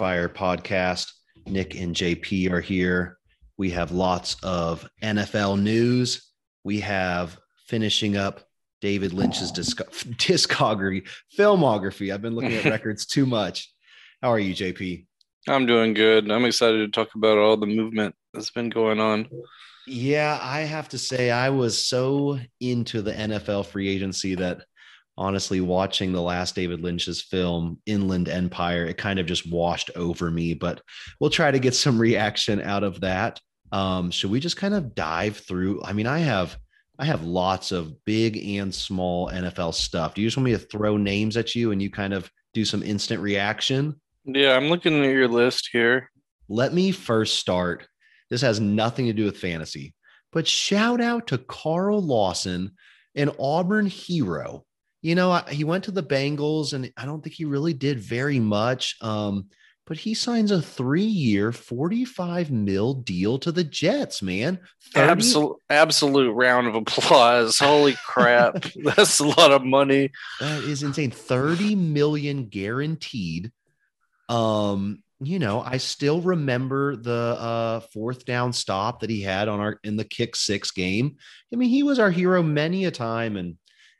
Fire podcast. Nick and JP are here. We have lots of NFL news. We have finishing up David Lynch's disc- discography, filmography. I've been looking at records too much. How are you, JP? I'm doing good. I'm excited to talk about all the movement that's been going on. Yeah, I have to say, I was so into the NFL free agency that honestly, watching the last David Lynch's film, Inland Empire, it kind of just washed over me. But we'll try to get some reaction out of that. Um, should we just kind of dive through? I mean, I have I have lots of big and small NFL stuff. Do you just want me to throw names at you and you kind of do some instant reaction? Yeah, I'm looking at your list here. Let me first start. This has nothing to do with fantasy, but shout out to Carl Lawson, an Auburn hero. You know, he went to the Bengals and I don't think he really did very much. Um, but he signs a three-year, 45 mil deal to the Jets, man. 30- absolute, absolute round of applause. Holy crap. That's a lot of money. That is insane. 30 million guaranteed. Um, you know, I still remember the uh, fourth down stop that he had on our in the kick six game. I mean, he was our hero many a time. And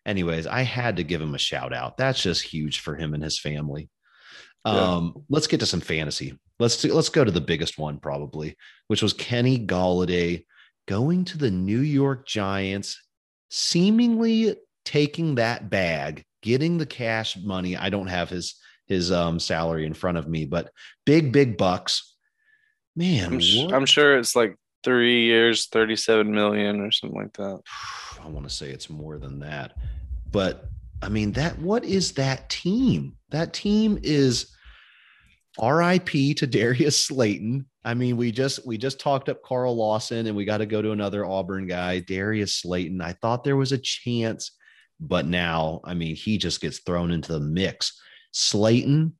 anyways, I had to give him a shout out. That's just huge for him and his family. Um, yeah. let's get to some fantasy. Let's let's go to the biggest one probably, which was Kenny Golladay going to the New York Giants, seemingly taking that bag, getting the cash money. I don't have his his um, salary in front of me, but big big bucks. Man, I'm, sh- I'm sure it's like three years, 37 million or something like that. I want to say it's more than that. But I mean, that what is that team? That team is RIP to Darius Slayton. I mean, we just we just talked up Carl Lawson and we got to go to another Auburn guy, Darius Slayton. I thought there was a chance, but now, I mean, he just gets thrown into the mix. Slayton,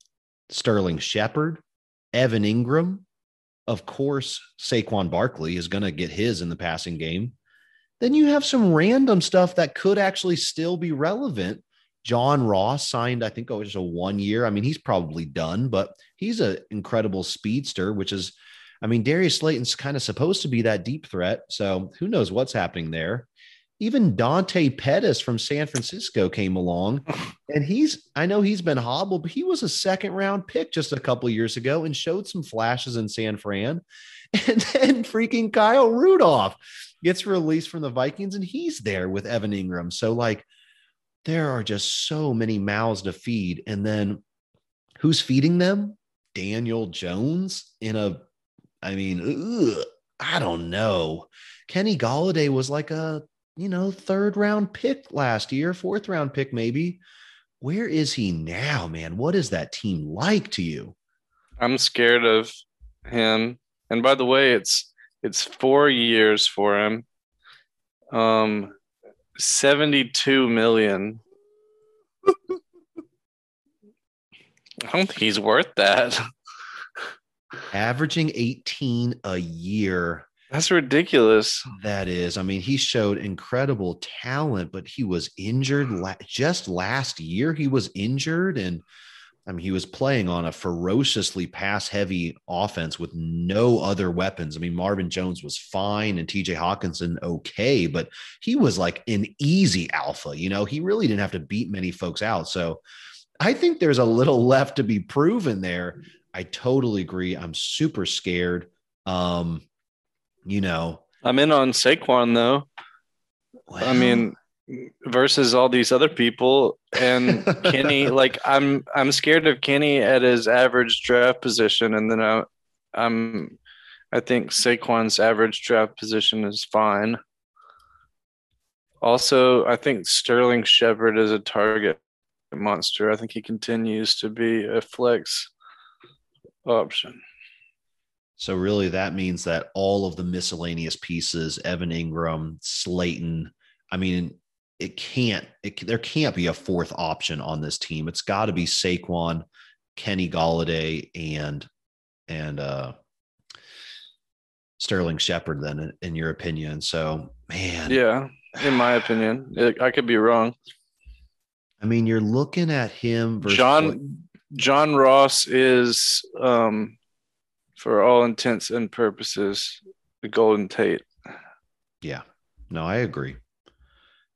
Sterling Shepard, Evan Engram, of course, Saquon Barkley is going to get his in the passing game. Then you have some random stuff that could actually still be relevant John Ross signed, I think oh, it was a one year. I mean, he's probably done, but he's an incredible speedster, which is, I mean, Darius Slayton's kind of supposed to be that deep threat. So who knows what's happening there. Even Dante Pettis from San Francisco came along, and he's, I know he's been hobbled, but he was a second round pick just a couple years ago and showed some flashes in San Fran. And then freaking Kyle Rudolph gets released from the Vikings, and he's there with Evan Engram. So, like, there are just so many mouths to feed. And then who's feeding them? Daniel Jones in a, I mean, ugh, I don't know. Kenny Golladay was like a, you know, third round pick last year, fourth round pick, maybe. Where is he now, man? What is that team like to you? I'm scared of him. And by the way, it's it's four years for him. Um, 72 million. I don't think he's worth that. Averaging 18 a year. That's ridiculous. That is. I mean, he showed incredible talent, but he was injured la- just last year. He was injured and I mean, he was playing on a ferociously pass heavy offense with no other weapons. I mean, Marvin Jones was fine and TJ Hockenson okay, but he was like an easy alpha. You know, he really didn't have to beat many folks out. So I think there's a little left to be proven there. I totally agree. I'm super scared. Um, you know, I'm in on Saquon though. Well, I mean, versus all these other people and Kenny like I'm I'm scared of Kenny at his average draft position and then I I'm I think Saquon's average draft position is fine. Also, I think Sterling Shepard is a target monster. I think he continues to be a flex option. So really that means that all of the miscellaneous pieces, Evan Engram, Slayton, I mean, it can't it, there can't be a fourth option on this team. It's got to be Saquon, Kenny Golladay, and and uh, Sterling Shepard. Then, in, in, your opinion, so man, yeah, in my opinion, it, I could be wrong. I mean, you're looking at him. John John Ross is, um, for all intents and purposes, the Golden Tate. Yeah, no, I agree.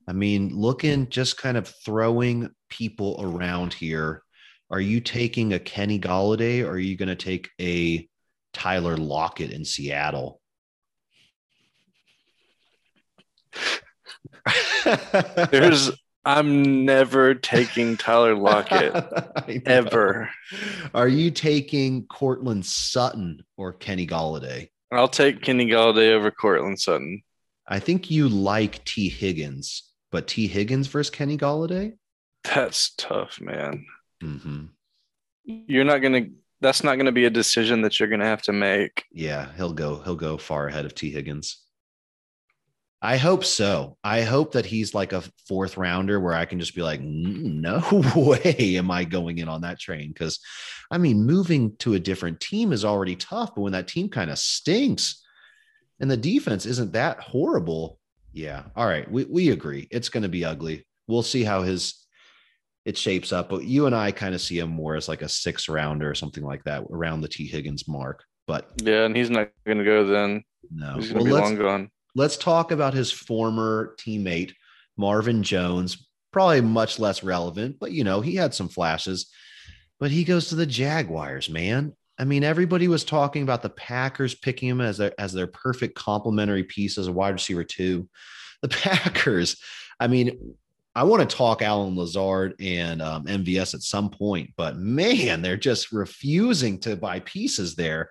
I mean, looking just kind of throwing people around here. Are you taking a Kenny Golladay or are you going to take a Tyler Lockett in Seattle? There's I'm never taking Tyler Lockett ever. Are you taking Courtland Sutton or Kenny Golladay? I'll take Kenny Golladay over Courtland Sutton. I think you like T. Higgins, but T. Higgins versus Kenny Golladay? That's tough, man. Mm-hmm. You're not gonna. That's not gonna be a decision that you're gonna have to make. Yeah, he'll go. He'll go far ahead of T. Higgins. I hope so. I hope that he's like a fourth rounder where I can just be like, mm, no way am I going in on that train. Cause I mean, moving to a different team is already tough, but when that team kind of stinks and the defense isn't that horrible. Yeah. All right. We, we agree. It's going to be ugly. We'll see how his, it shapes up, but you and I kind of see him more as like a six rounder or something like that around the T. Higgins mark. But yeah, and he's not going to go then. No, he's going to well, be long gone let's talk about his former teammate, Marvin Jones. Probably much less relevant, but you know, he had some flashes. But he goes to the Jaguars, man. I mean, everybody was talking about the Packers picking him as their as their perfect complementary piece as a wide receiver too. The Packers, I mean, I want to talk Allen Lazard and um, MVS at some point, but man, they're just refusing to buy pieces there.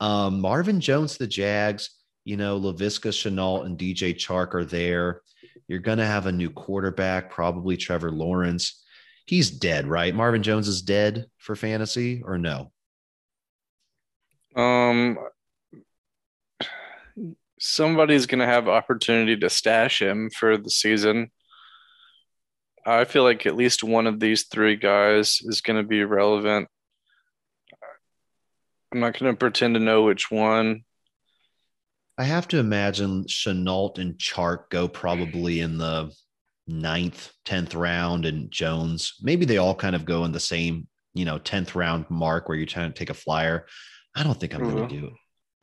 Um, Marvin Jones, the Jags, you know, Laviska Shenault and DJ Chark are there. You're going to have a new quarterback, probably Trevor Lawrence. He's dead, right? Marvin Jones is dead for fantasy or no? Um, somebody's going to have opportunity to stash him for the season. I feel like at least one of these three guys is going to be relevant. I'm not going to pretend to know which one. I have to imagine Shenault and Chark go probably in the ninth, tenth round, and Jones. Maybe they all kind of go in the same, you know, tenth round mark where you're trying to take a flyer. I don't think I'm mm-hmm. going to do it.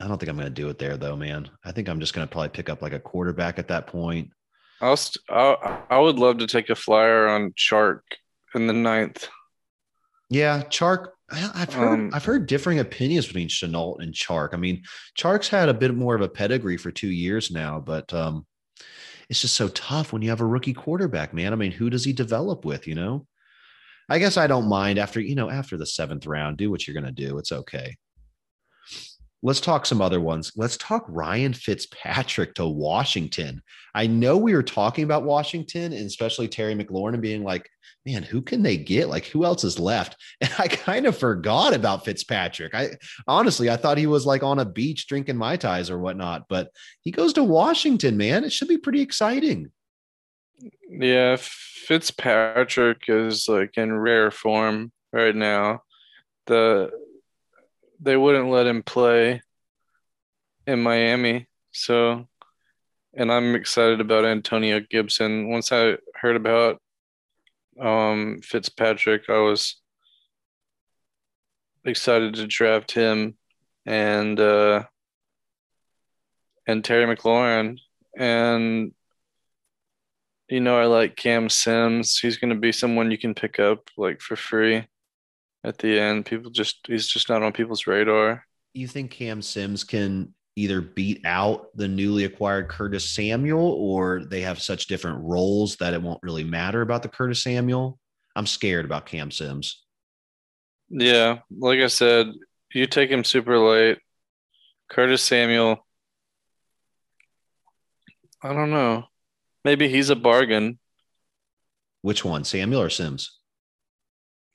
I don't think I'm going to do it there though, man. I think I'm just going to probably pick up like a quarterback at that point. I'll st- I, I would love to take a flyer on Chark in the ninth. Yeah, Chark I've heard um, I've heard differing opinions between Shenault and Chark. I mean, Chark's had a bit more of a pedigree for two years now, but um, it's just so tough when you have a rookie quarterback, man. I mean, who does he develop with? You know, I guess I don't mind after you know after the seventh round. Do what you're gonna do. It's okay. Let's talk some other ones. Let's talk Ryan Fitzpatrick to Washington. I know we were talking about Washington and especially Terry McLaurin and being like, man, who can they get? Like, who else is left? And I kind of forgot about Fitzpatrick. I honestly, I thought he was like on a beach drinking Mai Tais or whatnot, but he goes to Washington, man. It should be pretty exciting. Yeah, Fitzpatrick is like in rare form right now. The they wouldn't let him play in Miami. So, and I'm excited about Antonio Gibson. Once I heard about um, Fitzpatrick, I was excited to draft him and uh, and Terry McLaurin. And you know, I like Cam Sims. He's going to be someone you can pick up like for free at the end. People just he's just not on people's radar. You think Cam Sims can either beat out the newly acquired Curtis Samuel or they have such different roles that it won't really matter about the Curtis Samuel? I'm scared about Cam Sims. Yeah, like I said, you take him super late. Curtis Samuel. I don't know. Maybe he's a bargain. Which one, Samuel or Sims?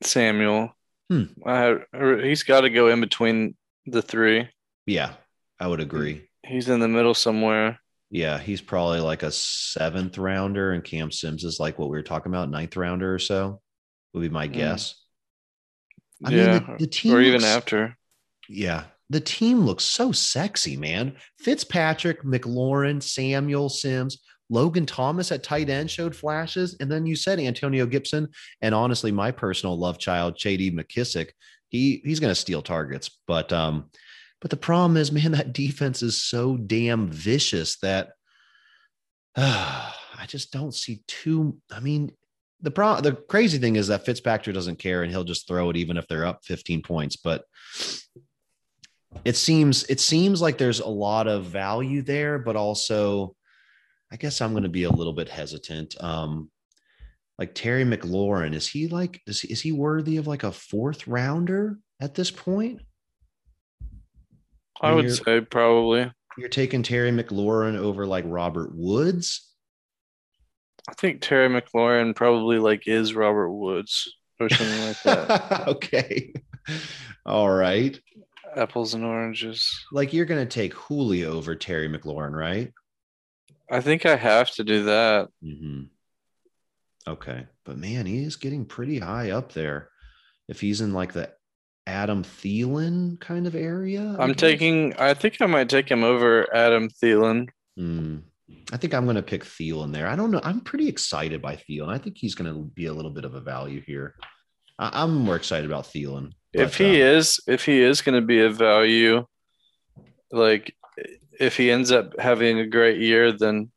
Samuel. Hmm. Uh, he's got to go in between the three. Yeah, I would agree. He's in the middle somewhere. Yeah, he's probably like a seventh rounder, and Cam Sims is like what we were talking about, ninth rounder or so, would be my hmm. guess. I yeah, mean, the, the team or even after. Yeah, the team looks so sexy, man. Fitzpatrick, McLaurin, Samuel, Sims, Logan Thomas at tight end showed flashes. And then you said Antonio Gibson. And honestly, my personal love child, JD McKissic, he he's gonna steal targets. But um, but the problem is, man, that defense is so damn vicious that uh, I just don't see too. I mean, the pro the crazy thing is that Fitzpatrick doesn't care and he'll just throw it even if they're up 15 points. But it seems it seems like there's a lot of value there, but also I guess I'm going to be a little bit hesitant. Um, like Terry McLaurin, is he like is he, is he worthy of like a fourth rounder at this point? I would say probably. You're taking Terry McLaurin over like Robert Woods. I think Terry McLaurin probably like is Robert Woods or something like that. okay. All right. Apples and oranges. Like you're going to take Julio over Terry McLaurin, right? I think I have to do that. Mm-hmm. Okay. But man, he is getting pretty high up there. If he's in like the Adam Thielen kind of area, I am guess. taking, I think I might take him over Adam Thielen. Mm. I think I'm going to pick Thielen there. I don't know. I'm pretty excited by Thielen. I think he's going to be a little bit of a value here. I- am more excited about Thielen. But, if he um, is, if he is going to be a value, like if he ends up having a great year, then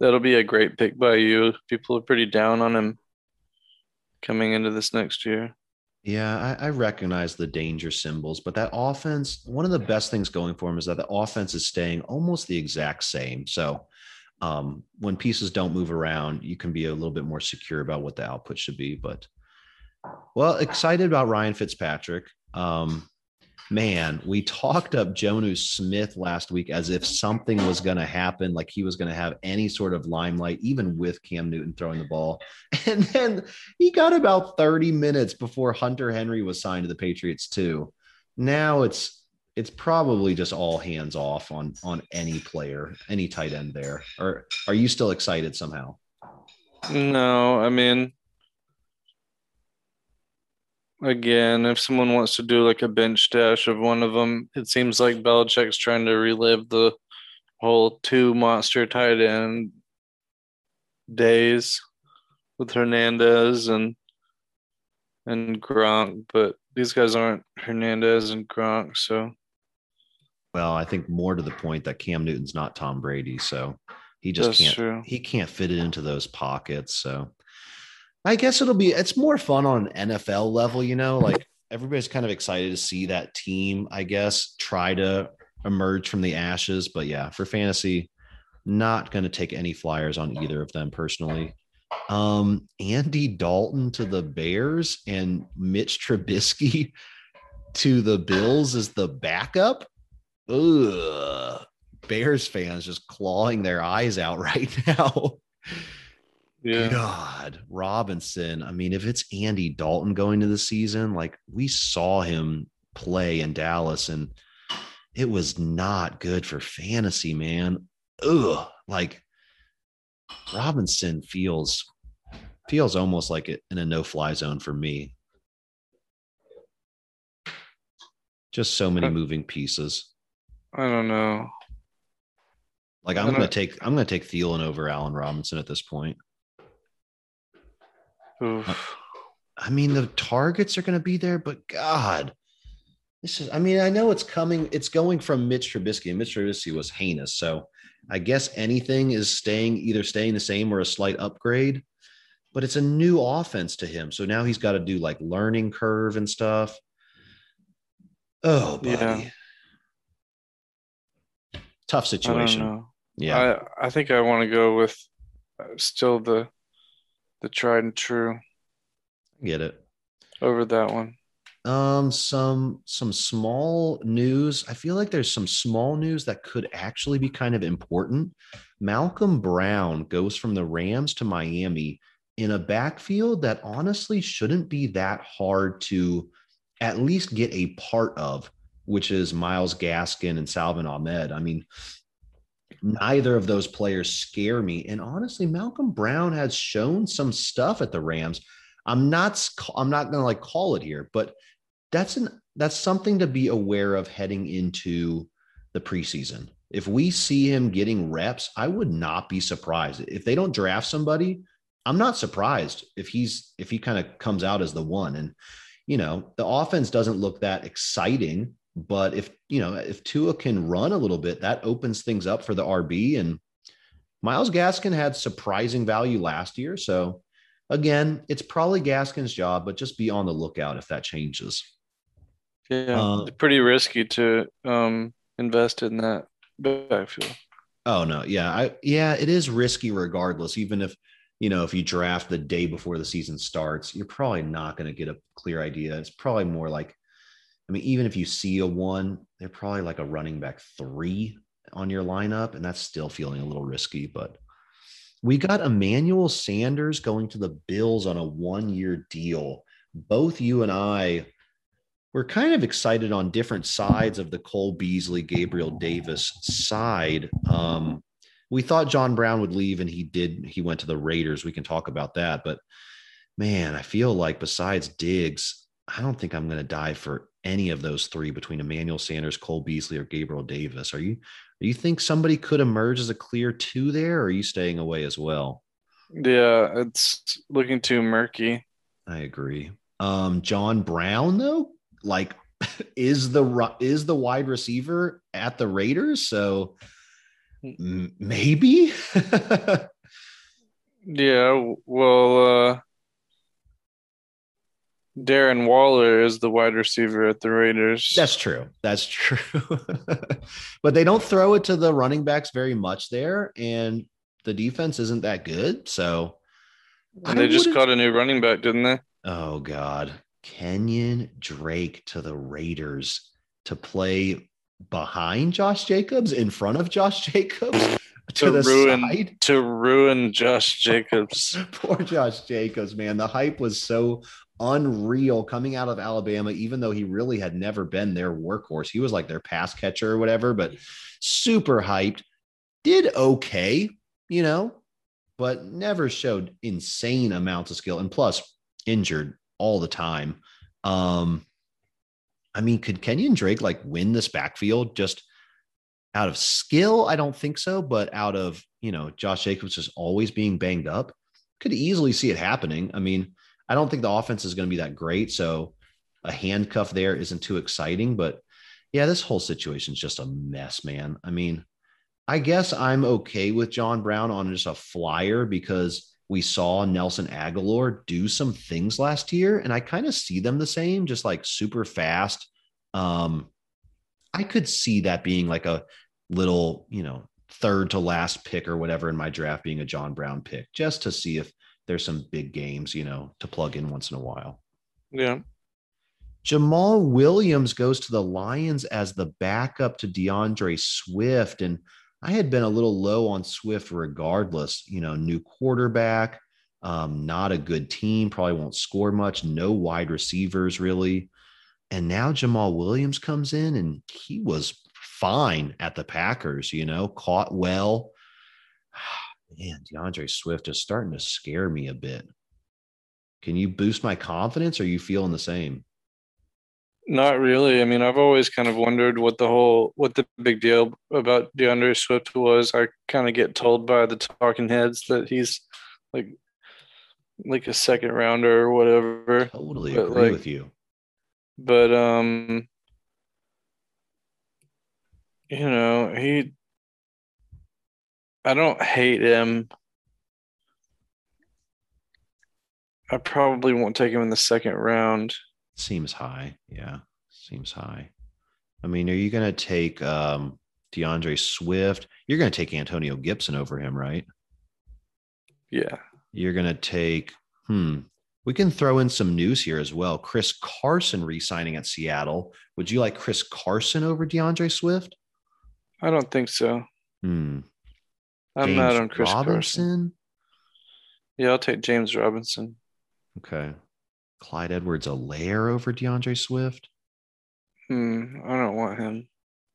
that'll be a great pick by you. People are pretty down on him coming into this next year. Yeah, I, I, recognize the danger symbols, but that offense, one of the best things going for him is that the offense is staying almost the exact same. So um, when pieces don't move around, you can be a little bit more secure about what the output should be. But well, excited about Ryan Fitzpatrick. Um, man, we talked up Jonnu Smith last week as if something was going to happen, like he was going to have any sort of limelight, even with Cam Newton throwing the ball. And then he got about 30 minutes before Hunter Henry was signed to the Patriots, too. Now it's it's probably just all hands off on on any player, any tight end there. Or are you still excited somehow? No, I mean again, if someone wants to do like a bench dash of one of them, it seems like Belichick's trying to relive the whole two monster tight end days with Hernandez and and Gronk, but these guys aren't Hernandez and Gronk, so well, I think more to the point that Cam Newton's not Tom Brady, so he just That's can't true. he can't fit it into those pockets. So I guess it'll be it's more fun on an NFL level, you know, like everybody's kind of excited to see that team, I guess, try to emerge from the ashes. But yeah, for fantasy, not going to take any flyers on either of them personally. Um, Andy Dalton to the Bears and Mitch Trubisky to the Bills as the backup. Ugh. Bears fans just clawing their eyes out right now. Yeah. God, Robinson. I mean, if it's Andy Dalton going to the season, like we saw him play in Dallas and it was not good for fantasy, man. Ugh. Like Robinson feels feels almost like it in a no-fly zone for me. Just so many moving pieces. I don't know. Like I'm gonna take I'm gonna take Thielen over Allen Robinson at this point. Oof. I mean, the targets are going to be there, but God, this is, I mean, I know it's coming, it's going from Mitch Trubisky, and Mitch Trubisky was heinous. So I guess anything is staying, either staying the same or a slight upgrade, but it's a new offense to him. So now he's got to do like learning curve and stuff. Oh, buddy. Yeah. Tough situation. Yeah. I, I think I want to go with uh, still the the tried and true. Get it. Over that one. Um, some some small news. I feel like there's some small news that could actually be kind of important. Malcolm Brown goes from the Rams to Miami in a backfield that honestly shouldn't be that hard to at least get a part of, which is Myles Gaskin and Salvon Ahmed. I mean, neither of those players scare me. And honestly, Malcolm Brown has shown some stuff at the Rams. I'm not I'm not going to like call it here, but that's an that's something to be aware of heading into the preseason if we see him getting reps, I would not be surprised. If they don't draft somebody, I'm not surprised if he's if he kind of comes out as the one. And you know, the offense doesn't look that exciting, but if you know, if Tua can run a little bit, that opens things up for the RB. And Miles Gaskin had surprising value last year. So again, it's probably Gaskin's job, but just be on the lookout if that changes. Yeah, uh, pretty risky to um, invest in that backfield. Oh no, yeah, I yeah, it is risky regardless. Even if you know if you draft the day before the season starts, you're probably not going to get a clear idea. It's probably more like, I mean, even if you see a one, they're probably like a running back three on your lineup, and that's still feeling a little risky. But we got Emmanuel Sanders going to the Bills on a one year deal. Both you and I were kind of excited on different sides of the Cole Beasley, Gabriel Davis side. Um, we thought John Brown would leave, and he did. He went to the Raiders. We can talk about that. But man, I feel like besides Diggs, I don't think I'm going to die for any of those three between Emmanuel Sanders, Cole Beasley, or Gabriel Davis. Are you do you think somebody could emerge as a clear two there, or are you staying away as well? Yeah, it's looking too murky. I agree. Um, John Brown, though, like, is the is the wide receiver at the Raiders? So maybe. yeah. Well, uh, Darren Waller is the wide receiver at the Raiders. That's true. That's true. but they don't throw it to the running backs very much there, and the defense isn't that good. So and they just caught a new running back, didn't they? Oh God. Kenyon Drake to the Raiders to play behind Josh Jacobs, in front of Josh Jacobs. To, to ruin side. to ruin Josh Jacobs. Poor Josh Jacobs, man. The hype was so unreal coming out of Alabama, even though he really had never been their workhorse. He was like their pass catcher or whatever, but super hyped. Did okay, you know, but never showed insane amounts of skill. And plus, injured all the time. Um, I mean, could Kenyon Drake like win this backfield just out of skill? I don't think so, but out of, you know, Josh Jacobs just always being banged up, could easily see it happening. I mean, I don't think the offense is going to be that great. So a handcuff there isn't too exciting. But yeah, this whole situation is just a mess, man. I mean, I guess I'm okay with John Brown on just a flyer because we saw Nelson Agholor do some things last year, and I kind of see them the same, just like super fast. Um, I could see that being like a little, you know, third to last pick or whatever in my draft being a John Brown pick, just to see if there's some big games, you know, to plug in once in a while. Yeah. Jamal Williams goes to the Lions as the backup to D'Andre Swift. And I had been a little low on Swift regardless, you know, new quarterback, um, not a good team, probably won't score much, no wide receivers really. And now Jamal Williams comes in and he was fine at the Packers, you know, caught well man, D'Andre Swift is starting to scare me a bit. Can you boost my confidence? Or are you feeling the same? Not really. I mean, I've always kind of wondered what the whole, what the big deal about D'Andre Swift was. I kind of get told by the talking heads that he's like, like a second rounder or whatever. Totally but agree like, with you. But um, you know, he I don't hate him. I probably won't take him in the second round. Seems high. Yeah. Seems high. I mean, are you going to take um, D'Andre Swift? You're going to take Antonio Gibson over him, right? Yeah. You're going to take, hmm, we can throw in some news here as well. Chris Carson re signing at Seattle. Would you like Chris Carson over D'Andre Swift? I don't think so. Hmm. I'm James not on Chris Robinson. Carson. Yeah, I'll take James Robinson. Okay. Clyde Edwards Helaire over D'Andre Swift. Hmm, I don't want him.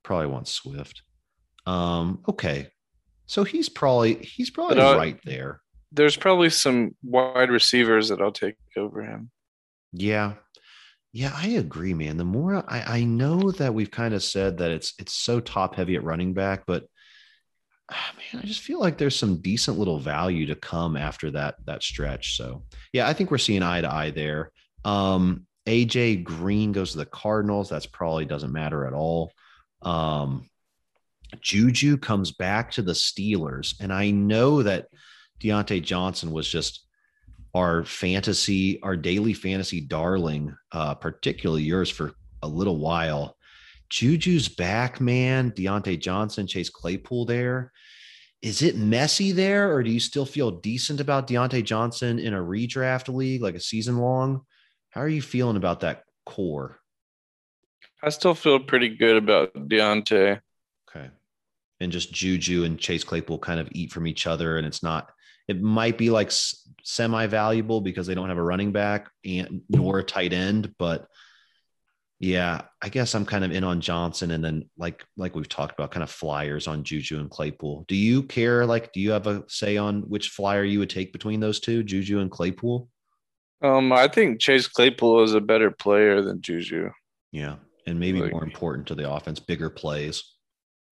Probably want Swift. Um, okay. So he's probably he's probably right there. There's probably some wide receivers that I'll take over him. Yeah. Yeah, I agree, man. The more I, I know that we've kind of said that it's it's so top heavy at running back, but man, I just feel like there's some decent little value to come after that that stretch. So yeah, I think we're seeing eye to eye there. Um, AJ Green goes to the Cardinals. That's probably doesn't matter at all. Um, Juju comes back to the Steelers, and I know that Diontae Johnson was just our fantasy, our daily fantasy darling, uh, particularly yours for a little while. Juju's back, man. Diontae Johnson, Chase Claypool there. Is it messy there, or do you still feel decent about Diontae Johnson in a redraft league, like a season long? How are you feeling about that core? I still feel pretty good about Diontae. Okay. And just Juju and Chase Claypool kind of eat from each other, and it's not it might be like semi valuable because they don't have a running back and nor a tight end, but yeah, I guess I'm kind of in on Johnson and then like like we've talked about kind of flyers on Juju and Claypool. Do you care like do you have a say on which flyer you would take between those two, Juju and Claypool? Um I think Chase Claypool is a better player than Juju. Yeah, and maybe like, more important to the offense, bigger plays.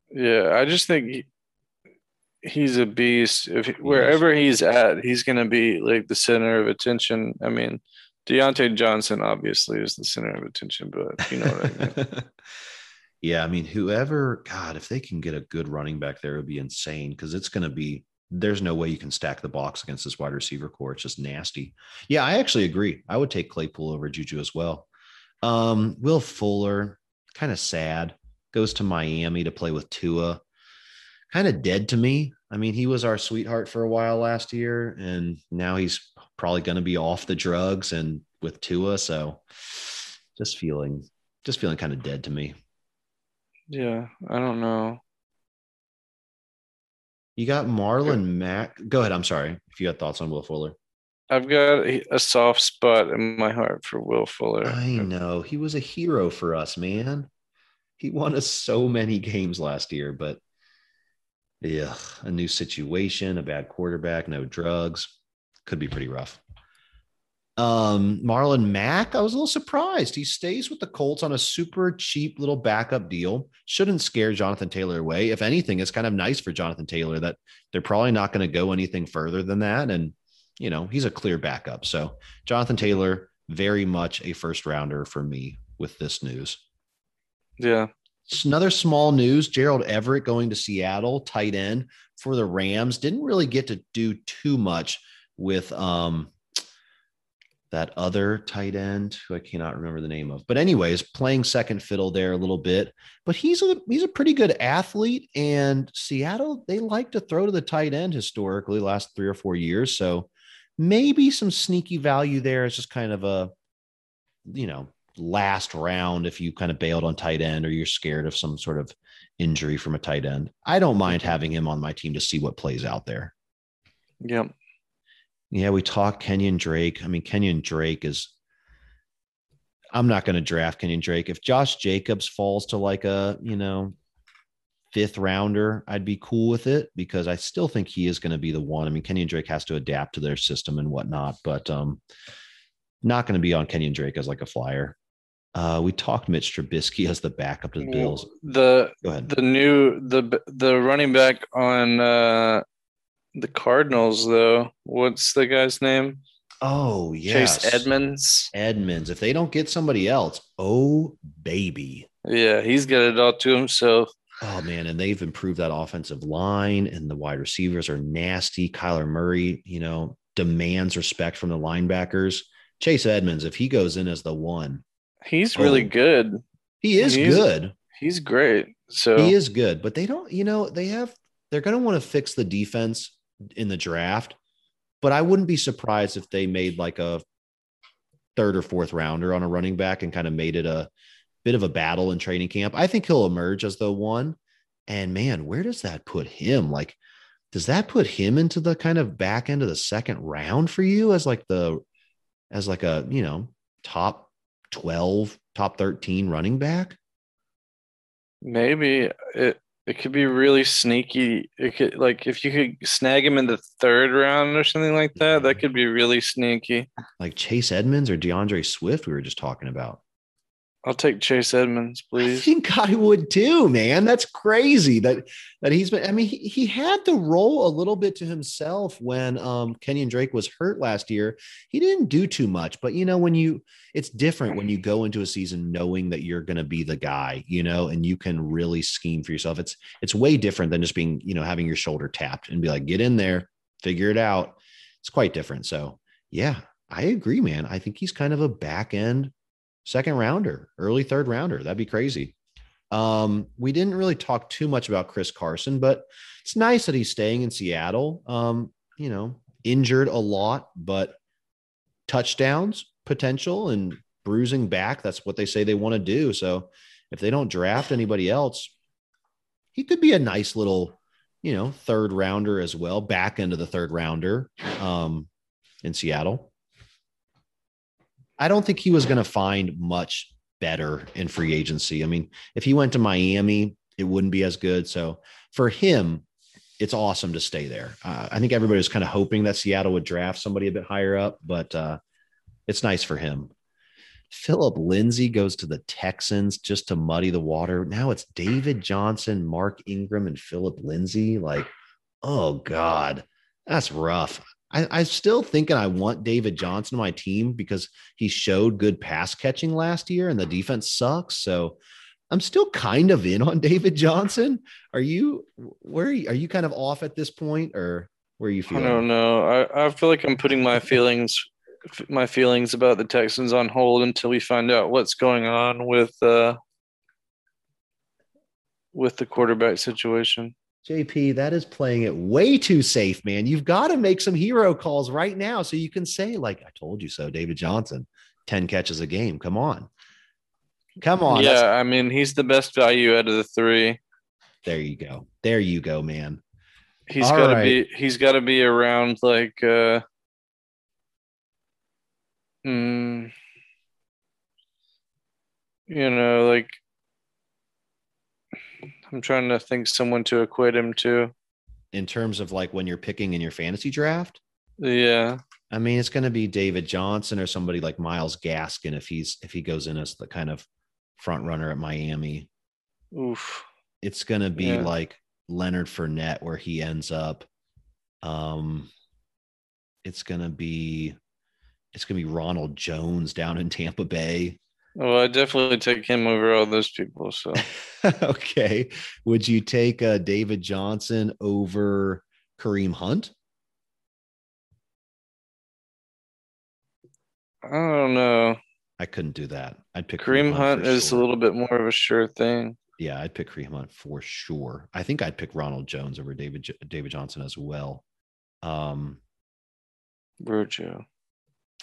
Yeah, I just think he, he's a beast. If wherever he's at, he's going to be like the center of attention. I mean, Diontae Johnson obviously is the center of attention, but you know what I mean. yeah, I mean, whoever, God, if they can get a good running back there, it would be insane because it's going to be. There's no way you can stack the box against this wide receiver core. It's just nasty. Yeah, I actually agree. I would take Claypool over Juju as well. Um, Will Fuller, kind of sad, goes to Miami to play with Tua kind of dead to me. I mean, he was our sweetheart for a while last year, and now he's probably going to be off the drugs and with Tua. So just feeling, just feeling kind of dead to me. Yeah, I don't know. You got Marlon Mack. Go ahead. I'm sorry if you got thoughts on Will Fuller. I've got a soft spot in my heart for Will Fuller. I know he was a hero for us, man. He won us so many games last year, but yeah, a new situation, a bad quarterback, no drugs. Could be pretty rough. Um, Marlon Mack, I was a little surprised. He stays with the Colts on a super cheap little backup deal. Shouldn't scare Jonathan Taylor away. If anything, it's kind of nice for Jonathan Taylor that they're probably not going to go anything further than that. And, you know, he's a clear backup. So, Jonathan Taylor, very much a first rounder for me with this news. Yeah another small news Gerald Everett going to Seattle, tight end for the Rams. Didn't really get to do too much with um, that other tight end who I cannot remember the name of. But anyways, playing second fiddle there a little bit. But he's a he's a pretty good athlete and Seattle they like to throw to the tight end historically last 3 or 4 years. So maybe some sneaky value there is just kind of a you know, last round if you kind of bailed on tight end or you're scared of some sort of injury from a tight end. I don't mind having him on my team to see what plays out there. Yep. Yeah, we talked Kenyon Drake. I mean, Kenyon Drake is. I'm not going to draft Kenyon Drake. If Josh Jacobs falls to like a, you know, fifth rounder, I'd be cool with it because I still think he is going to be the one. I mean, Kenyon Drake has to adapt to their system and whatnot, but um, not going to be on Kenyon Drake as like a flyer. Uh, we talked Mitch Trubisky as the backup to the Bills. The go ahead. the new the the running back on uh, the Cardinals though. What's the guy's name? Oh yes, Chase Edmonds. Edmonds. If they don't get somebody else, oh baby. Yeah, he's got it all to himself. Oh man, and they've improved that offensive line, and the wide receivers are nasty. Kyler Murray, you know, demands respect from the linebackers. Chase Edmonds, if he goes in as the one, He's really oh, good. He is he's, good. He's great. So he is good, but they don't, you know, they have they're going to want to fix the defense in the draft, but I wouldn't be surprised if they made like a third or fourth rounder on a running back and kind of made it a bit of a battle in training camp. I think he'll emerge as the one. And man, where does that put him? Like, does that put him into the kind of back end of the second round for you as like the as like a you know top 12, top 13 running back? Maybe it it could be really sneaky. It could like if you could snag him in the third round or something like that, that could be really sneaky. Like Chase Edmonds or D'Andre Swift, we were just talking about. I'll take Chase Edmonds, please. I think I would too, man. That's crazy that that he's been. I mean, he, he had to roll a little bit to himself when um Kenyon Drake was hurt last year. He didn't do too much, but you know, when you it's different when you go into a season knowing that you're going to be the guy, you know, and you can really scheme for yourself. It's it's way different than just being, you know, having your shoulder tapped and be like, get in there, figure it out. It's quite different. So yeah, I agree, man. I think he's kind of a back end second rounder, early third rounder. That'd be crazy. Um, we didn't really talk too much about Chris Carson, but it's nice that he's staying in Seattle. Um, you know, injured a lot, but touchdowns potential and bruising back. That's what they say they want to do. So if they don't draft anybody else, he could be a nice little, you know, third rounder as well, back into the third rounder um, in Seattle. I don't think he was going to find much better in free agency. I mean, if he went to Miami, it wouldn't be as good. So for him, it's awesome to stay there. Uh, I think everybody was kind of hoping that Seattle would draft somebody a bit higher up, but uh, it's nice for him. Phillip Lindsay goes to the Texans just to muddy the water. Now it's David Johnson, Mark Ingram, and Phillip Lindsay. Like, oh God, that's rough. I, I'm still thinking I want David Johnson on my team because he showed good pass catching last year and the defense sucks. So I'm still kind of in on David Johnson. Are you where are you, are you kind of off at this point or where are you feeling? I don't know. I, I feel like I'm putting my feelings my feelings about the Texans on hold until we find out what's going on with uh with the quarterback situation. JP, that is playing it way too safe, man. You've got to make some hero calls right now so you can say, like, I told you so, David Johnson, 10 catches a game. Come on. Come on. Yeah, I mean, he's the best value out of the three. There you go. There you go, man. He's got to right. be he's got to be around like uh mm, you know, like I'm trying to think someone to equate him to. In terms of like when you're picking in your fantasy draft? Yeah. I mean, it's going to be David Johnson or somebody like Myles Gaskin if he's if he goes in as the kind of front runner at Miami. Oof. It's going to be yeah. like Leonard Fournette where he ends up. Um, it's going to be it's going to be Ronald Jones down in Tampa Bay. Well, I definitely take him over all those people. So, okay. Would you take uh, David Johnson over Kareem Hunt? I don't know. I couldn't do that. I'd pick Kareem, Kareem Hunt, Hunt is sure. a little bit more of a sure thing. Yeah, I'd pick Kareem Hunt for sure. I think I'd pick Ronald Jones over David David Johnson as well. Um, Virgil.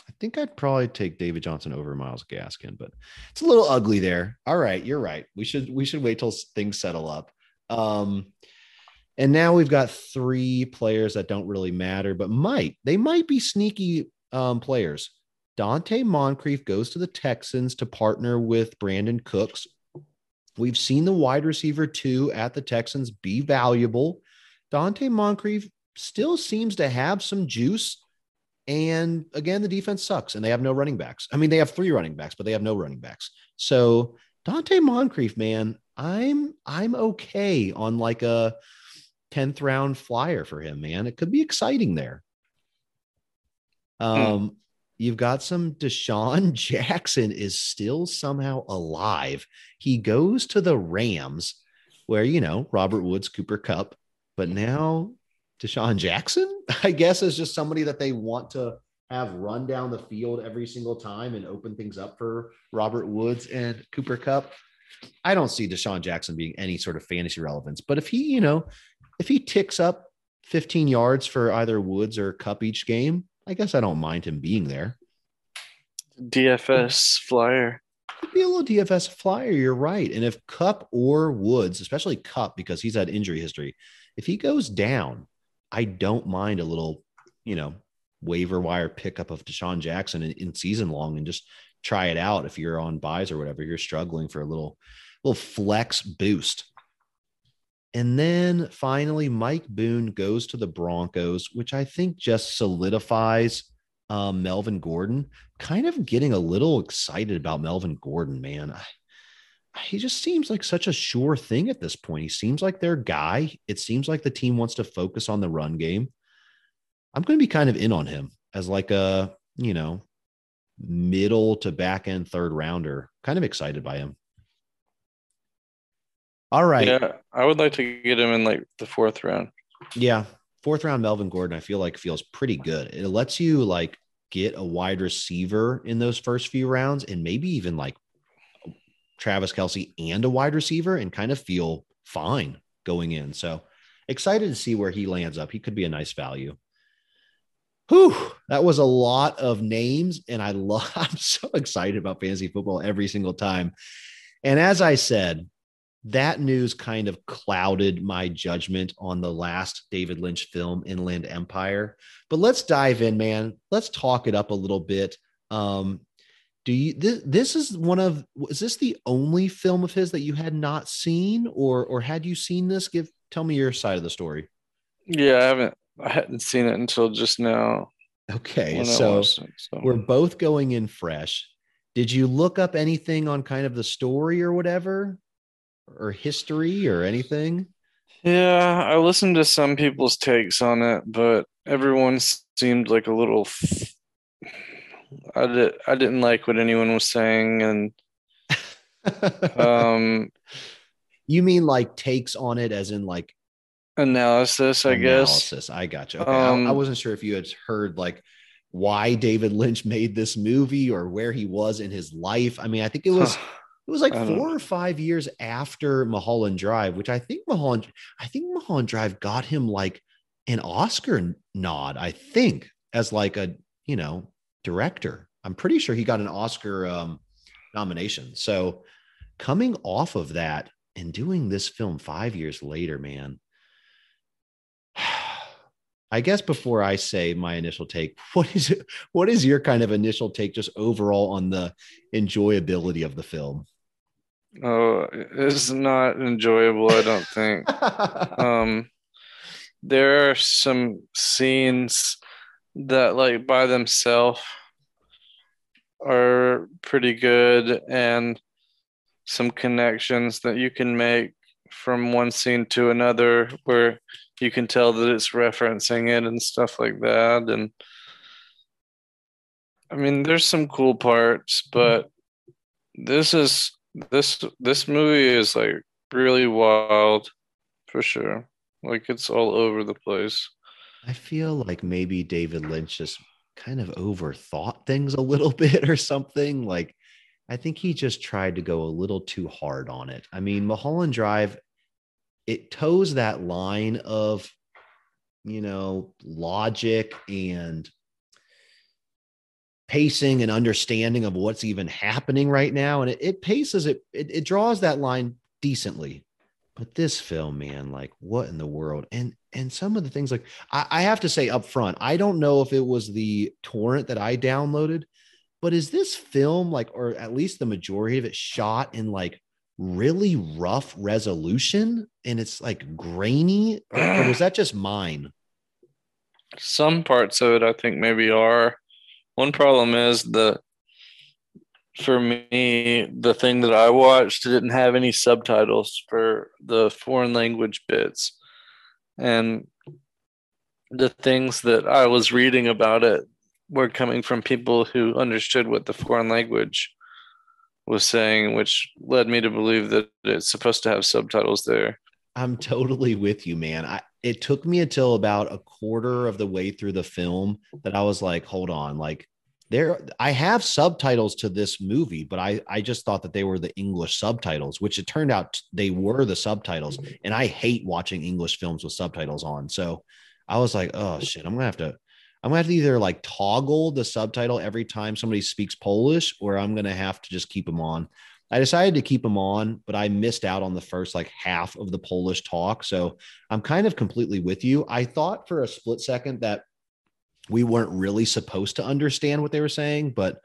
I think I'd probably take David Johnson over Myles Gaskin, but it's a little ugly there. All right, you're right. We should we should wait till things settle up. Um, and now we've got three players that don't really matter, but might they might be sneaky um, players. Donte Moncrief goes to the Texans to partner with Brandin Cooks. We've seen the wide receiver two at the Texans be valuable. Donte Moncrief still seems to have some juice and again, the defense sucks and they have no running backs. I mean, they have three running backs, but they have no running backs. So Donte Moncrief, man, I'm I'm okay on like a 10th round flyer for him, man. It could be exciting there. Hmm. Um, hmm. you've got some DeSean Jackson is still somehow alive. He goes to the Rams, where you know Robert Woods, Cooper Kupp, but now DeSean Jackson, I guess, is just somebody that they want to have run down the field every single time and open things up for Robert Woods and Cooper Kupp. I don't see DeSean Jackson being any sort of fantasy relevance, but if he, you know, if he ticks up 15 yards for either Woods or Kupp each game, I guess I don't mind him being there. DFS flyer. Could be a little DFS flyer. You're right. And if Kupp or Woods, especially Kupp, because he's had injury history, if he goes down, I don't mind a little, you know, waiver wire pickup of DeSean Jackson in, in, season long and just try it out if you're on buys or whatever. You're struggling for a little little flex boost. And then finally, Mike Boone goes to the Broncos, which I think just solidifies um, Melvin Gordon. Kind of getting a little excited about Melvin Gordon, man. I, he just seems like such a sure thing at this point. He seems like their guy. It seems like the team wants to focus on the run game. I'm going to be kind of in on him as like a, you know, middle to back end third rounder. Kind of excited by him. All right. Yeah, I would like to get him in like the fourth round. Yeah. Fourth round Melvin Gordon, I feel like feels pretty good. It lets you like get a wide receiver in those first few rounds and maybe even like Travis Kelce and a wide receiver and kind of feel fine going in. So excited to see where he lands up. He could be a nice value. Whew, that was a lot of names, and I love. I'm so excited about fantasy football every single time. And as I said, that news kind of clouded my judgment on the last David Lynch film, Inland Empire. But let's dive in, man. Let's talk it up a little bit. Um, do you this, this is one of is this the only film of his that you had not seen, or or had you seen this? Give tell me your side of the story. Yeah, I haven't I hadn't seen it until just now. Okay, so, it, so we're both going in fresh. Did you look up anything on kind of the story or whatever, or history or anything? Yeah, I listened to some people's takes on it, but everyone seemed like a little. I did. I didn't like what anyone was saying, and um, you mean like takes on it, as in like analysis, I guess. analysis. guess. I got you. Okay. Um, I, I, wasn't sure if you had heard like why David Lynch made this movie or where he was in his life. I mean, I think it was it was like four or five years after Mulholland Drive, which I think Mulholland, I think Mulholland Drive got him like an Oscar nod, I think, as like a you know director. I'm pretty sure he got an Oscar um, nomination. So coming off of that and doing this film five years later, man, I guess before I say my initial take, what is it, what is your kind of initial take just overall on the enjoyability of the film? Oh, it's not enjoyable, I don't think. um there are some scenes that like by themselves are pretty good and some connections that you can make from one scene to another where you can tell that it's referencing it and stuff like that. And i mean there's some cool parts but this is this this movie is like really wild for sure. Like it's all over the place i feel like maybe david lynch just kind of overthought things a little bit or something like I think he just tried to go a little too hard on it. I mean, Mulholland Drive it toes that line of you know logic and pacing and understanding of what's even happening right now and it, it paces it, it it draws that line decently but this film man like what in the world? And and some of the things like I, I have to say up front i don't know if it was the torrent that i downloaded but is this film like or at least the majority of it shot in like really rough resolution and it's like grainy? Or, or was that just mine? Some parts of it i think maybe are. One problem is that for me the thing that i watched didn't have any subtitles for the foreign language bits and the things that i was reading about it were coming from people who understood what the foreign language was saying, which led me to believe that it's supposed to have subtitles there. I'm totally with you, man. I, it took me until about a quarter of the way through the film that I was like, hold on, like there I have subtitles to this movie, but I I just thought that they were the English subtitles, which it turned out they were the subtitles. Mm-hmm. And I hate watching English films with subtitles on. So I was like, oh mm-hmm. shit, I'm gonna have to I'm gonna have to either like toggle the subtitle every time somebody speaks Polish, or I'm gonna have to just keep them on. I decided to keep them on, but I missed out on the first like half of the Polish talk. So I'm kind of completely with you. I thought for a split second that we weren't really supposed to understand what they were saying, but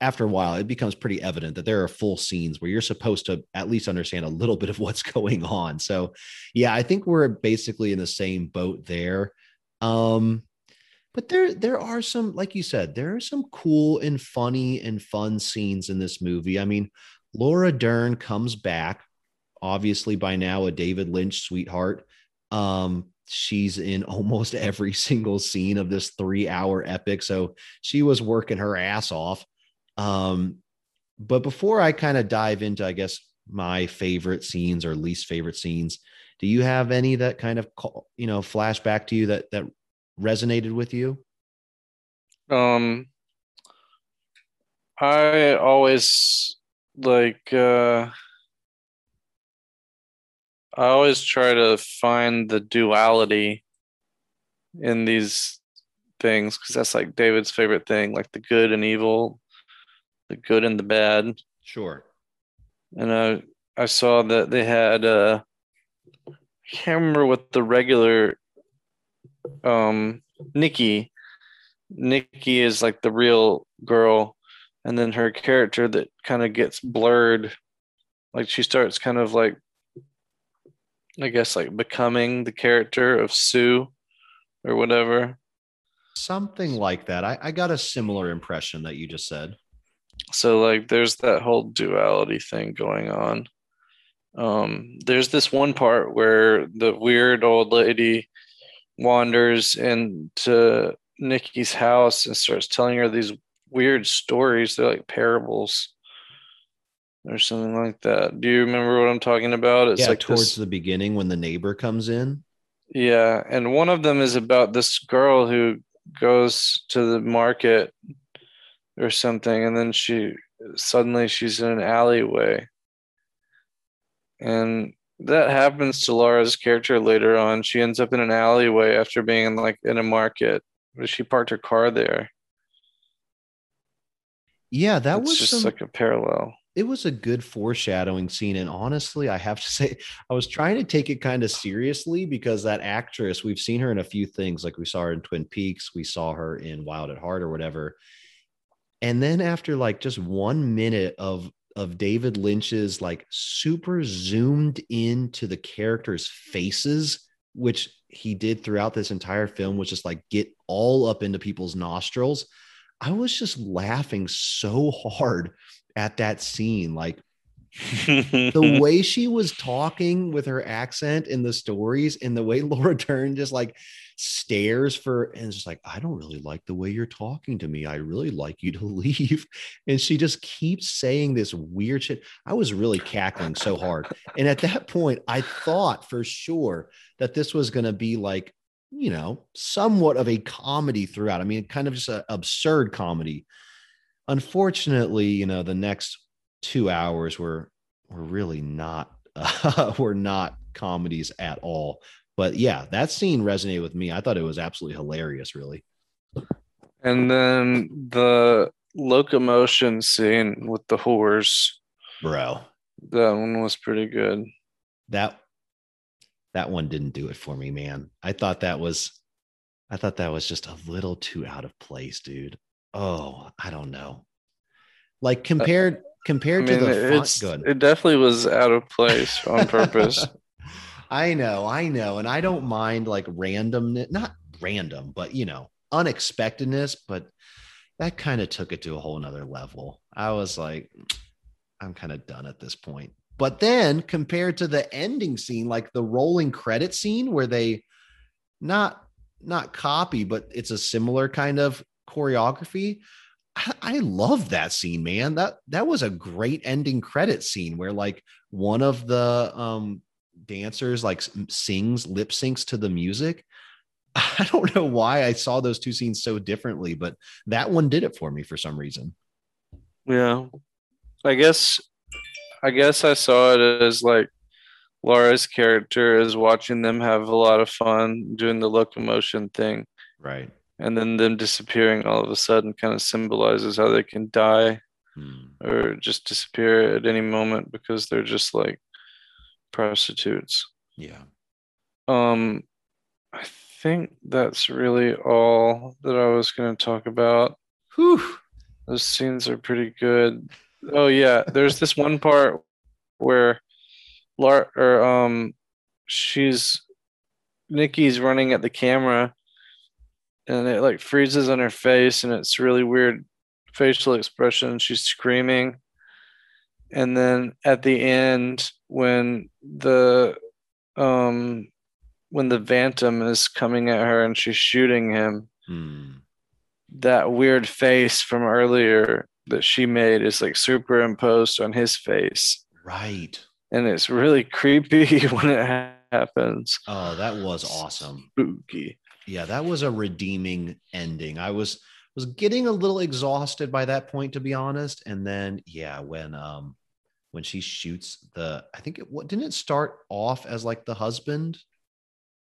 after a while, it becomes pretty evident that there are full scenes where you're supposed to at least understand a little bit of what's going on. So, yeah, I think we're basically in the same boat there. Um, but there there are some like you said there are some cool and funny and fun scenes in this movie i mean laura dern comes back obviously by now a david lynch sweetheart um she's in almost every single scene of this three hour epic so she was working her ass off um but before i kind of dive into i guess my favorite scenes or least favorite scenes do you have any that kind of you know flash back to you that that resonated with you? Um, I always like, uh, I always try to find the duality in these things because that's like David's favorite thing, like the good and evil, the good and the bad. Sure. And I I saw that they had uh I can't remember what the regular um Nikki. Nikki is like the real girl, and then her character that kind of gets blurred. Like she starts kind of like, I guess, like becoming the character of Sue or whatever. Something like that. I, I got a similar impression that you just said. So, like, there's that whole duality thing going on. Um, there's this one part where the weird old lady wanders into Nikki's house and starts telling her these weird stories. They're like parables or something like that. Do you remember what I'm talking about? It's yeah, like towards this... the beginning when the neighbor comes in. Yeah, and one of them is about this girl who goes to the market or something, and then she suddenly she's in an alleyway, and that happens to Laura's character later on. She ends up in an alleyway after being in like in a market. She parked her car there. Yeah, that it's was just some, like a parallel. It was a good foreshadowing scene, and honestly, I have to say, I was trying to take it kind of seriously because that actress, we've seen her in a few things, like we saw her in Twin Peaks, we saw her in Wild at Heart or whatever. And then after like just one minute of of David Lynch's like super zoomed into the characters' faces, which he did throughout this entire film, was just like get all up into people's nostrils. I was just laughing so hard at that scene. Like the way she was talking with her accent in the stories and the way Laura Dern just like stares for and it's just like, I don't really like the way you're talking to me. I really like you to leave. And she just keeps saying this weird shit. I was really cackling so hard. And at that point, I thought for sure that this was going to be like, you know, somewhat of a comedy throughout. I mean, kind of just an absurd comedy. Unfortunately, you know, the next two hours were were really not uh, were not comedies at all. But yeah, that scene resonated with me. I thought it was absolutely hilarious, really. And then the locomotion scene with the horse, bro. That one was pretty good. That that one didn't do it for me, man. I thought that was I thought that was just a little too out of place, dude. Oh, I don't know. Like uh, compared compared I mean, to the font, good. It definitely was out of place on purpose. I know, I know. And I don't mind like randomness, not random, but you know, unexpectedness, but that kind of took it to a whole nother level. I was like, I'm kind of done at this point. But then compared to the ending scene, like the rolling credit scene where they not not copy, but it's a similar kind of choreography. I, I love that scene, man. That that was a great ending credit scene where like one of the um dancers like sings lip syncs to the music. I don't know why I saw those two scenes so differently, but that one did it for me for some reason. Yeah. I guess I guess I saw it as like Laura's character is watching them have a lot of fun doing the locomotion thing. Right. And then them disappearing all of a sudden kind of symbolizes how they can die hmm. or just disappear at any moment because they're just like prostitutes. Yeah. Um, I think that's really all that I was going to talk about. Whew. Those scenes are pretty good. Oh yeah, there's this one part where Lar or um she's Nikki's running at the camera and it like freezes on her face and it's really weird facial expression. She's screaming. And then at the end, when the um when the Phantom is coming at her and she's shooting him, Hmm. that weird face from earlier that she made is like superimposed on his face. Right. And it's really creepy when it happens. Oh, that was awesome. Spooky. Yeah, that was a redeeming ending. I was was getting a little exhausted by that point, to be honest. And then, yeah, when um when she shoots the, I think it what didn't it start off as like the husband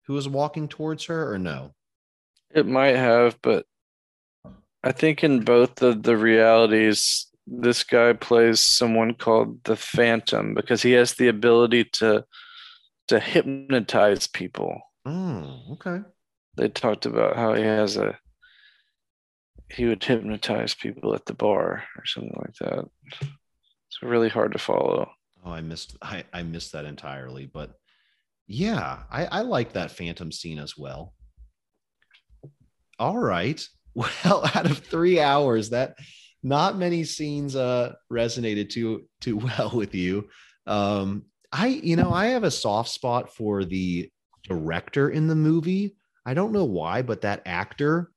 who was walking towards her, or no? It might have, but I think in both of the realities, this guy plays someone called the Phantom because he has the ability to to hypnotize people. Oh, okay. They talked about how he has a he would hypnotize people at the bar or something like that. It's really hard to follow. Oh, I missed I, I missed that entirely, but yeah, I, I like that phantom scene as well. All right. Well, out of three hours, that not many scenes uh resonated too too well with you. Um, I you know, I have a soft spot for the director in the movie. I don't know why, but that actor,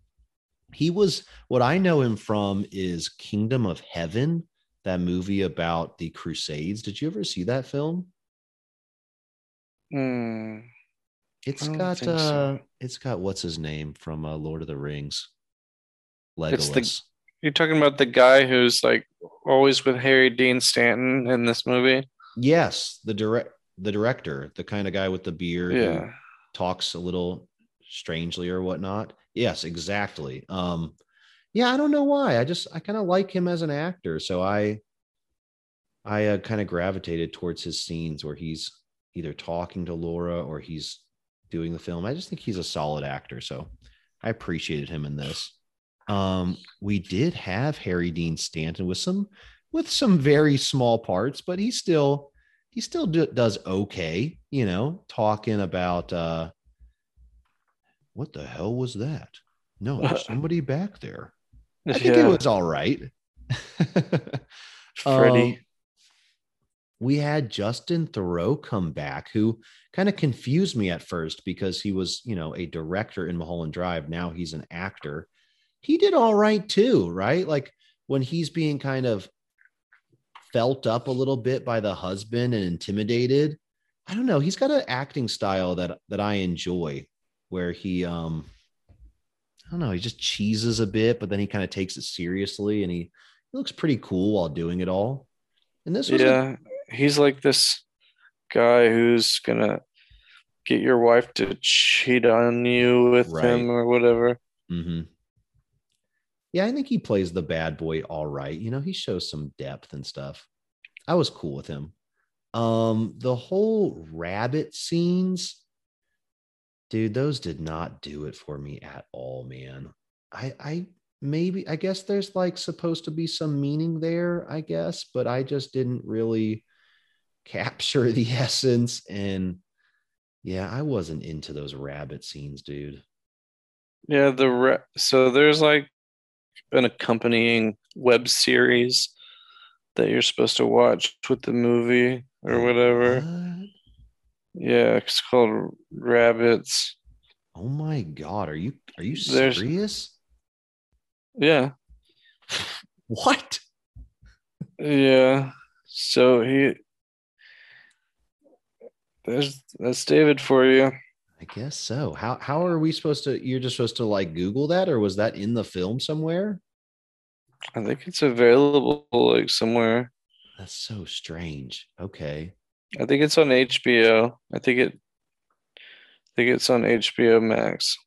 he was what I know him from is Kingdom of Heaven, that movie about the Crusades. Did you ever see that film? Hmm. It's got uh so. it's got what's his name from uh, Lord of the Rings. Legolas. It's the- You're talking about the guy who's like always with Harry Dean Stanton in this movie? yes, the direct the director, the kind of guy with the beard who Yeah. talks a little strangely or whatnot. Yes, exactly. Um yeah, I don't know why. I just I kind of like him as an actor, so I I uh, kind of gravitated towards his scenes where he's either talking to Laura or he's doing the film. I just think he's a solid actor, so I appreciated him in this. Um, we did have Harry Dean Stanton with some with some very small parts, but he still he still do, does okay, you know, talking about uh what the hell was that? No, there's somebody back there. I think it was all right. Freddie. Um, we had Justin Theroux come back, who kind of confused me at first because he was, you know, a director in Mulholland Drive. Now he's an actor. He did all right too, right? Like when he's being kind of felt up a little bit by the husband and intimidated. I don't know. He's got an acting style that that I enjoy, where he, um, I don't know, he just cheeses a bit, but then he kind of takes it seriously, and he, he looks pretty cool while doing it all. And this was a- yeah. He's like this guy who's gonna get your wife to cheat on you with Right. him or whatever. Mm-hmm. Yeah, I think he plays the bad boy all right. You know, he shows some depth and stuff. I was cool with him. Um, the whole rabbit scenes, dude, those did not do it for me at all, man. I I maybe I guess there's like supposed to be some meaning there, I guess, but I just didn't really capture the essence and yeah, I wasn't into those rabbit scenes, dude. Yeah, the re- so there's like an accompanying web series that you're supposed to watch with the movie or whatever. What? Yeah, it's called Rabbits. Oh my god, are you are you There's- serious? Yeah, What? yeah. So he there's that's David for you. I guess so. How how are we supposed to you're just supposed to like Google that or was that in the film somewhere? I think it's available like somewhere. That's so strange. Okay. I think it's on HBO. I think it I think it's on HBO Max.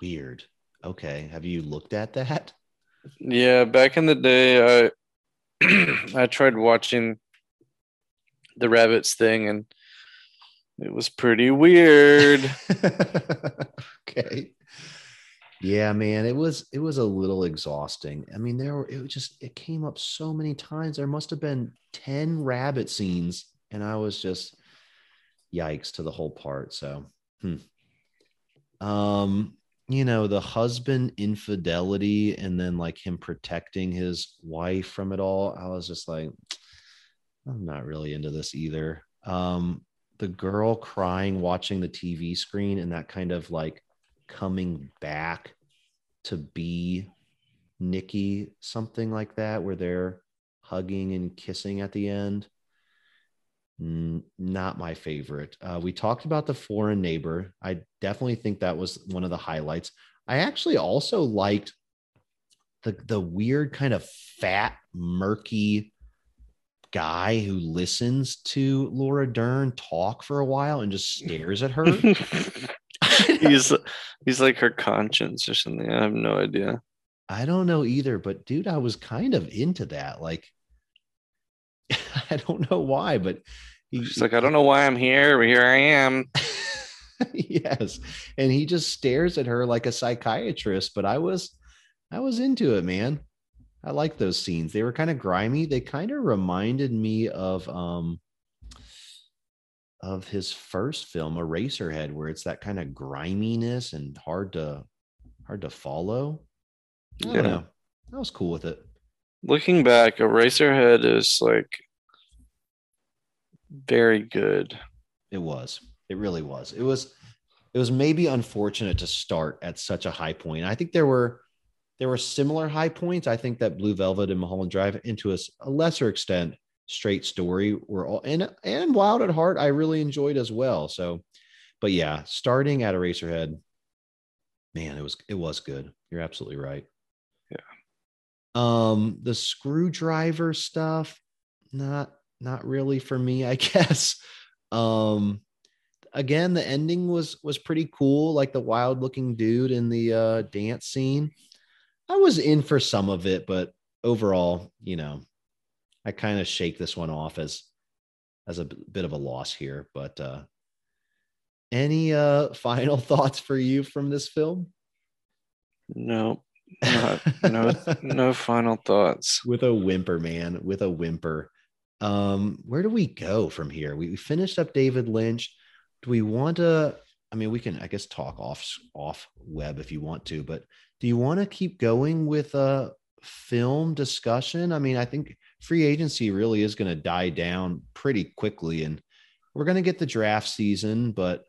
Weird. Okay. Have you looked at that? Yeah, back in the day, I I tried watching the rabbits thing, and it was pretty weird. okay. Yeah, man, it was it was a little exhausting. I mean, there were it was just it came up so many times. There must have been 10 rabbit scenes, and I was just yikes to the whole part. So hmm. um you know, the husband infidelity and then like him protecting his wife from it all, I was just like, I'm not really into this either. Um, the girl crying watching the TV screen and that kind of like coming back to be Nikki, something like that, where they're hugging and kissing at the end. Not my favorite. Uh, we talked about the foreign neighbor. I definitely think that was one of the highlights. I actually also liked the the weird kind of fat, murky guy who listens to Laura Dern talk for a while and just stares at her. he's he's like her conscience or something. I have no idea. I don't know either, but dude, I was kind of into that. Like, I don't know why, but he's like, I don't know why I'm here, but here I am. yes, and he just stares at her like a psychiatrist. But I was, I was into it, man. I like those scenes. They were kind of grimy. They kind of reminded me of um of his first film, Eraserhead, where it's that kind of griminess and hard to hard to follow. I yeah. don't know. I was cool with it. Looking back, Eraserhead is like very good. It was. It really was. It was it was maybe unfortunate to start at such a high point. I think there were there were similar high points. I think that Blue Velvet and Mulholland Drive, into a, a lesser extent, Straight Story were all and and Wild at Heart. I really enjoyed as well. So, but yeah, starting at Eraserhead, man, it was it was good. You're absolutely right. Yeah. Um, the screwdriver stuff, not not really for me, I guess. Um, again, the ending was was pretty cool, like the wild looking dude in the uh, dance scene. I was in for some of it, but overall, you know, I kind of shake this one off as as a bit of a loss here. But uh, any uh, final thoughts for you from this film? No, not, no, no final thoughts. With a whimper, man. With a whimper. Um, where do we go from here? We, we finished up David Lynch. Do we want to? I mean, we can, I guess, talk off off web if you want to, but do you want to keep going with a film discussion? I mean, I think free agency really is going to die down pretty quickly, and we're going to get the draft season, but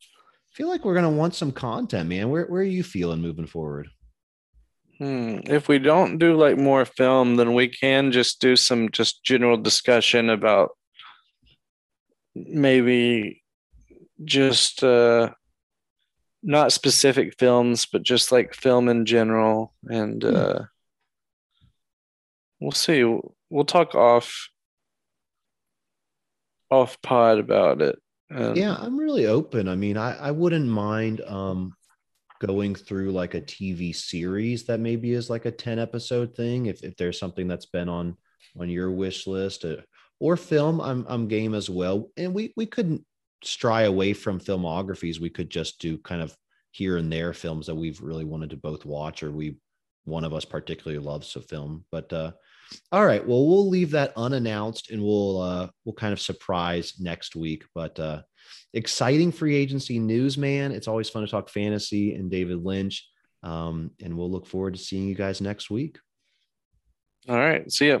I feel like we're going to want some content, man. Where where are you feeling moving forward? Hmm. If we don't do like more film, then we can just do some just general discussion about maybe just uh not specific films, but just like film in general. And hmm. uh we'll see. We'll talk off off pod about it. Um, yeah, I'm really open. I mean, I, I wouldn't mind um going through like a TV series that maybe is like a 10 episode thing if, if there's something that's been on on your wish list uh, or film I'm I'm game as well. And we we couldn't stray away from filmographies. We could just do kind of here and there films that we've really wanted to both watch or we one of us particularly loves a film. But uh all right well we'll leave that unannounced and we'll uh we'll kind of surprise next week. But uh exciting free agency news, man. It's always fun to talk fantasy and David Lynch. Um, and we'll look forward to seeing you guys next week. All right. See ya.